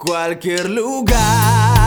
cualquier lugar.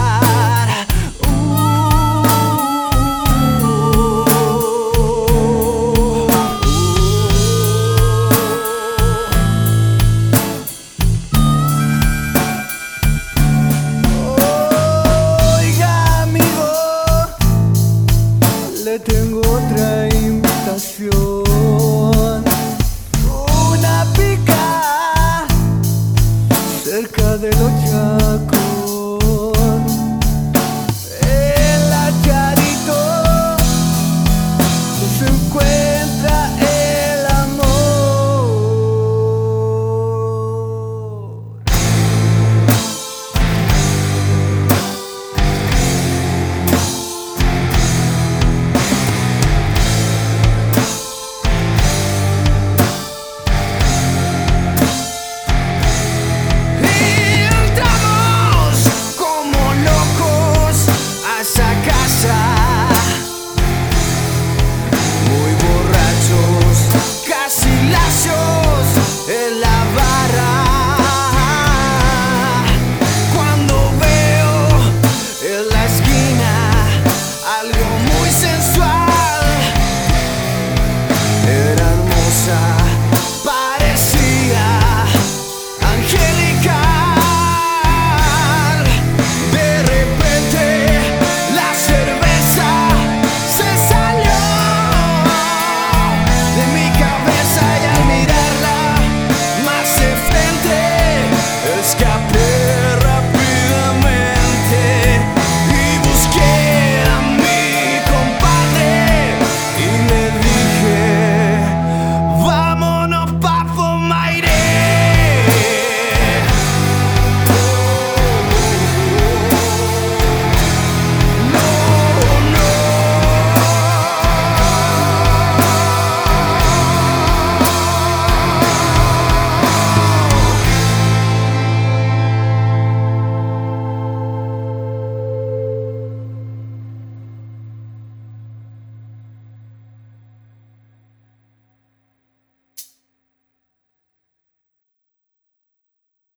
era hermosa.